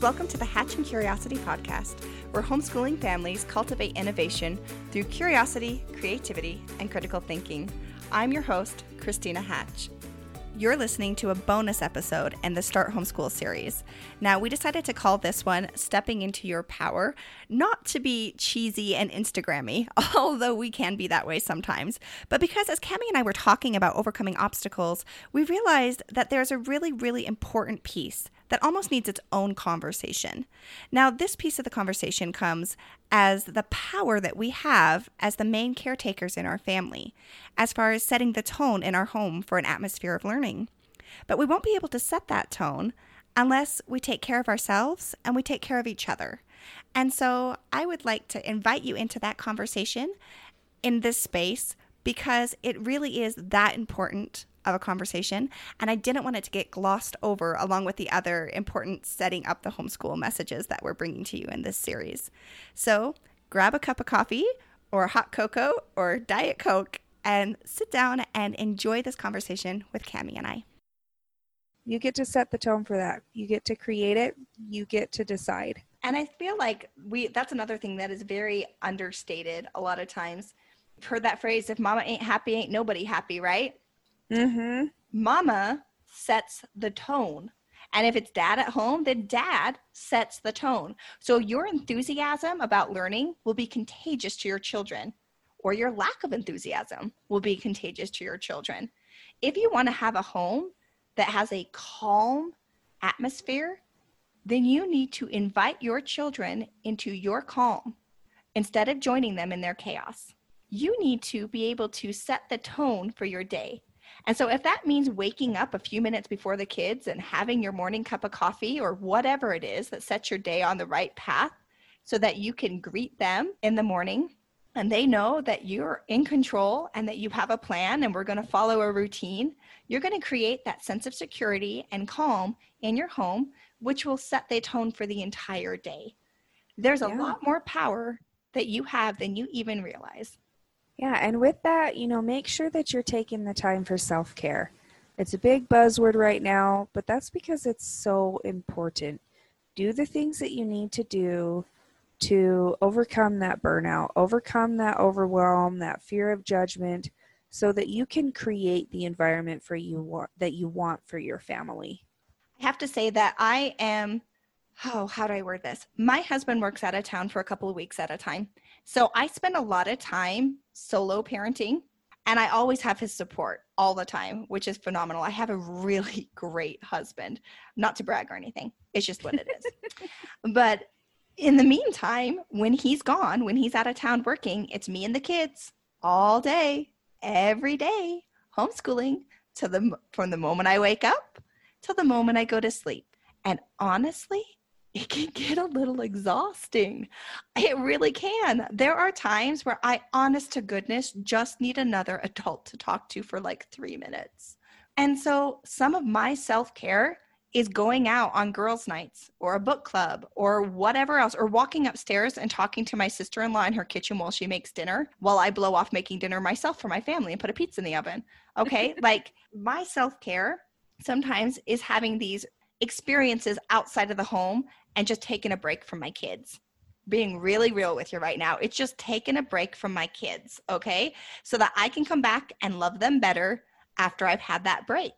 Welcome to the Hatch and Curiosity podcast, where homeschooling families cultivate innovation through curiosity, creativity, and critical thinking. I'm your host, Christina Hatch. You're listening to a bonus episode in the Start Homeschool series. Now, we decided to call this one Stepping into Your Power, not to be cheesy and Instagrammy, although we can be that way sometimes, but because as Cami and I were talking about overcoming obstacles, we realized that there's a really, really important piece that almost needs its own conversation. Now, this piece of the conversation comes as the power that we have as the main caretakers in our family, as far as setting the tone in our home for an atmosphere of learning. But we won't be able to set that tone unless we take care of ourselves and we take care of each other. And so I would like to invite you into that conversation in this space because it really is that important of a conversation. And I didn't want it to get glossed over along with the other important setting up the homeschool messages that we're bringing to you in this series. So grab a cup of coffee or hot cocoa or Diet Coke and sit down and enjoy this conversation with Cami and I. You get to set the tone for that. You get to create it. You get to decide. And I feel like we that's another thing that is very understated a lot of times. You've heard that phrase if mama ain't happy ain't nobody happy, right? Mm-hmm. Mama sets the tone. And if it's dad at home, then dad sets the tone. So your enthusiasm about learning will be contagious to your children, or your lack of enthusiasm will be contagious to your children. If you want to have a home that has a calm atmosphere, then you need to invite your children into your calm instead of joining them in their chaos. You need to be able to set the tone for your day. And so, if that means waking up a few minutes before the kids and having your morning cup of coffee or whatever it is that sets your day on the right path so that you can greet them in the morning and they know that you're in control and that you have a plan and we're going to follow a routine, you're going to create that sense of security and calm in your home, which will set the tone for the entire day. There's a yeah. lot more power that you have than you even realize. Yeah, and with that, you know, make sure that you're taking the time for self care. It's a big buzzword right now, but that's because it's so important. Do the things that you need to do to overcome that burnout, overcome that overwhelm, that fear of judgment, so that you can create the environment for you want, that you want for your family. I have to say that I am oh, how do I word this? My husband works out of town for a couple of weeks at a time. So I spend a lot of time solo parenting and I always have his support all the time, which is phenomenal. I have a really great husband. Not to brag or anything. It's just what it is. but in the meantime, when he's gone, when he's out of town working, it's me and the kids all day, every day, homeschooling to the from the moment I wake up till the moment I go to sleep. And honestly, it can get a little exhausting. It really can. There are times where I, honest to goodness, just need another adult to talk to for like three minutes. And so some of my self care is going out on girls' nights or a book club or whatever else, or walking upstairs and talking to my sister in law in her kitchen while she makes dinner, while I blow off making dinner myself for my family and put a pizza in the oven. Okay. like my self care sometimes is having these experiences outside of the home and just taking a break from my kids being really real with you right now. It's just taking a break from my kids, okay? So that I can come back and love them better after I've had that break.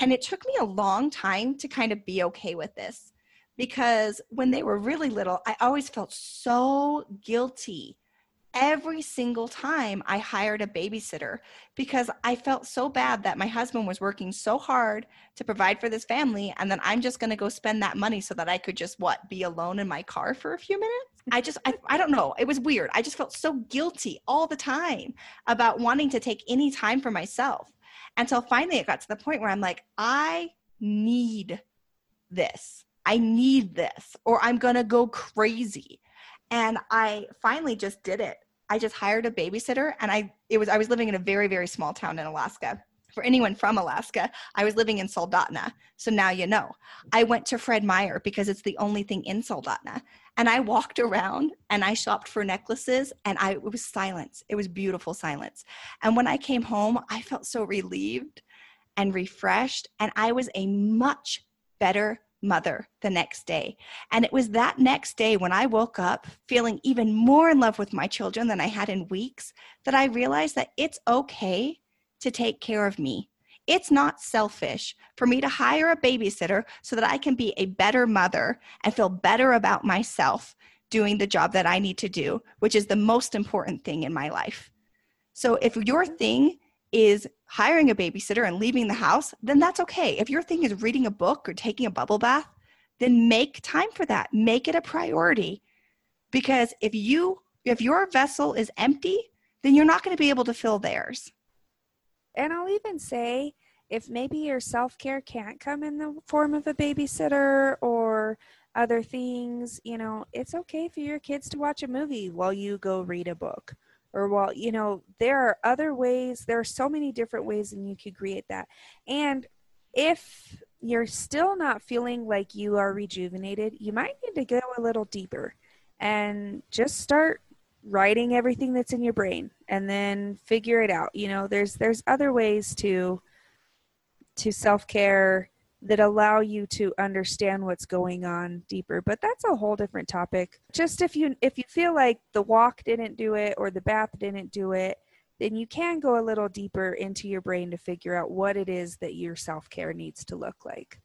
And it took me a long time to kind of be okay with this because when they were really little, I always felt so guilty every single time I hired a babysitter because I felt so bad that my husband was working so hard to provide for this family and then I'm just going to go spend that money so that I could just what be alone in my car for a few minutes. I just I, I don't know, it was weird. I just felt so guilty all the time about wanting to take any time for myself. Until finally it got to the point where I'm like I need this. I need this or I'm going to go crazy. And I finally just did it I just hired a babysitter and I it was I was living in a very very small town in Alaska. For anyone from Alaska, I was living in Soldotna. So now you know. I went to Fred Meyer because it's the only thing in Soldotna. And I walked around and I shopped for necklaces and I it was silence. It was beautiful silence. And when I came home, I felt so relieved and refreshed and I was a much better mother the next day. And it was that next day when I woke up feeling even more in love with my children than I had in weeks that I realized that it's okay to take care of me. It's not selfish for me to hire a babysitter so that I can be a better mother and feel better about myself doing the job that I need to do, which is the most important thing in my life. So if your thing is hiring a babysitter and leaving the house, then that's okay. If your thing is reading a book or taking a bubble bath, then make time for that. Make it a priority. Because if you if your vessel is empty, then you're not going to be able to fill theirs. And I'll even say if maybe your self-care can't come in the form of a babysitter or other things, you know, it's okay for your kids to watch a movie while you go read a book or while you know there are other ways there are so many different ways and you could create that. And if you're still not feeling like you are rejuvenated you might need to go a little deeper and just start writing everything that's in your brain and then figure it out. You know there's there's other ways to to self-care that allow you to understand what's going on deeper but that's a whole different topic just if you if you feel like the walk didn't do it or the bath didn't do it then you can go a little deeper into your brain to figure out what it is that your self-care needs to look like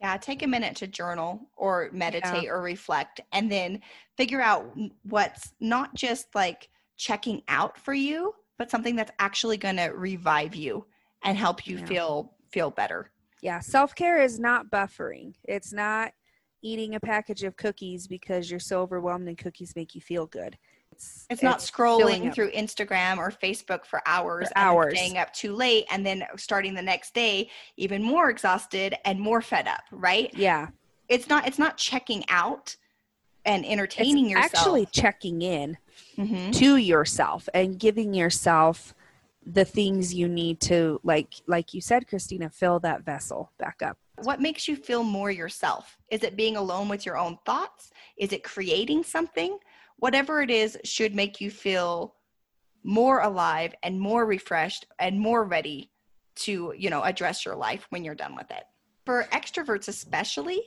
yeah take a minute to journal or meditate yeah. or reflect and then figure out what's not just like checking out for you but something that's actually going to revive you and help you yeah. feel feel better yeah, self care is not buffering. It's not eating a package of cookies because you're so overwhelmed and cookies make you feel good. It's, it's not scrolling through Instagram or Facebook for hours, for hours, staying up too late, and then starting the next day even more exhausted and more fed up. Right? Yeah. It's not. It's not checking out and entertaining it's yourself. Actually, checking in mm-hmm. to yourself and giving yourself the things you need to like like you said christina fill that vessel back up. What makes you feel more yourself? Is it being alone with your own thoughts? Is it creating something? Whatever it is should make you feel more alive and more refreshed and more ready to you know address your life when you're done with it. For extroverts especially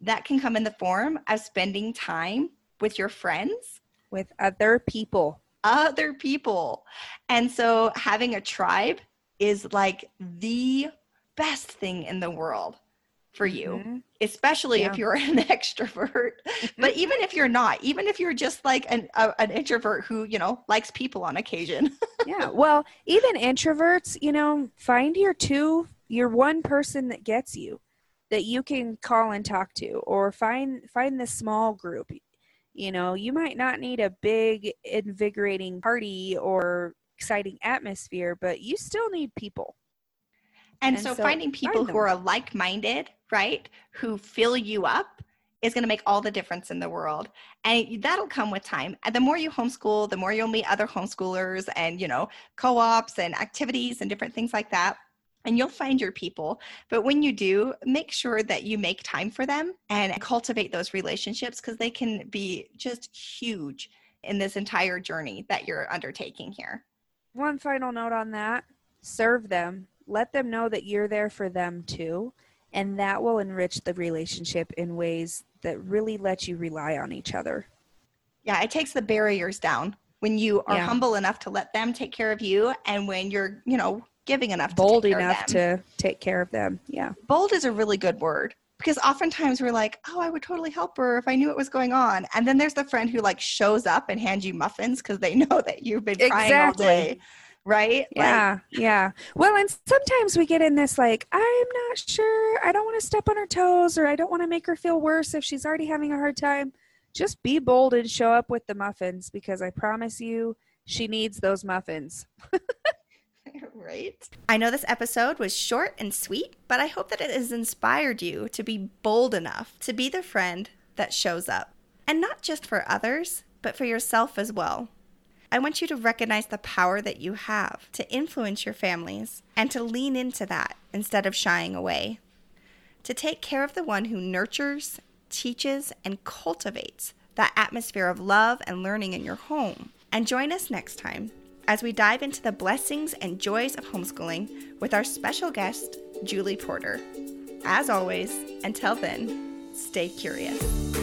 that can come in the form of spending time with your friends. With other people other people. And so having a tribe is like the best thing in the world for you, mm-hmm. especially yeah. if you're an extrovert. but even if you're not, even if you're just like an, a, an introvert who, you know, likes people on occasion. yeah. Well, even introverts, you know, find your two, your one person that gets you that you can call and talk to or find find the small group you know, you might not need a big, invigorating party or exciting atmosphere, but you still need people. And, and so, so, finding people who are like minded, right, who fill you up is going to make all the difference in the world. And that'll come with time. And the more you homeschool, the more you'll meet other homeschoolers and, you know, co ops and activities and different things like that and you'll find your people. But when you do, make sure that you make time for them and cultivate those relationships because they can be just huge in this entire journey that you're undertaking here. One final note on that serve them, let them know that you're there for them too. And that will enrich the relationship in ways that really let you rely on each other. Yeah, it takes the barriers down when you are yeah. humble enough to let them take care of you and when you're, you know, giving enough bold enough to take care of them yeah. Bold is a really good word because oftentimes we're like oh i would totally help her if i knew what was going on. And then there's the friend who like shows up and hands you muffins because they know that you've been crying exactly. all day right? Yeah like, yeah well and sometimes we get in this like i'm not sure. I don't want to step on her toes or i don't want to make her feel worse if she's already having a hard time. Just be bold and show up with the muffins because i promise you she needs those muffins right? I know this episode was short and sweet, but I hope that it has inspired you to be bold enough to be the friend that shows up. And not just for others, but for yourself as well. I want you to recognize the power that you have to influence your families and to lean into that instead of shying away. To take care of the one who nurtures, teaches, and cultivates that atmosphere of love and learning in your home. And join us next time as we dive into the blessings and joys of homeschooling with our special guest, Julie Porter. As always, until then, stay curious.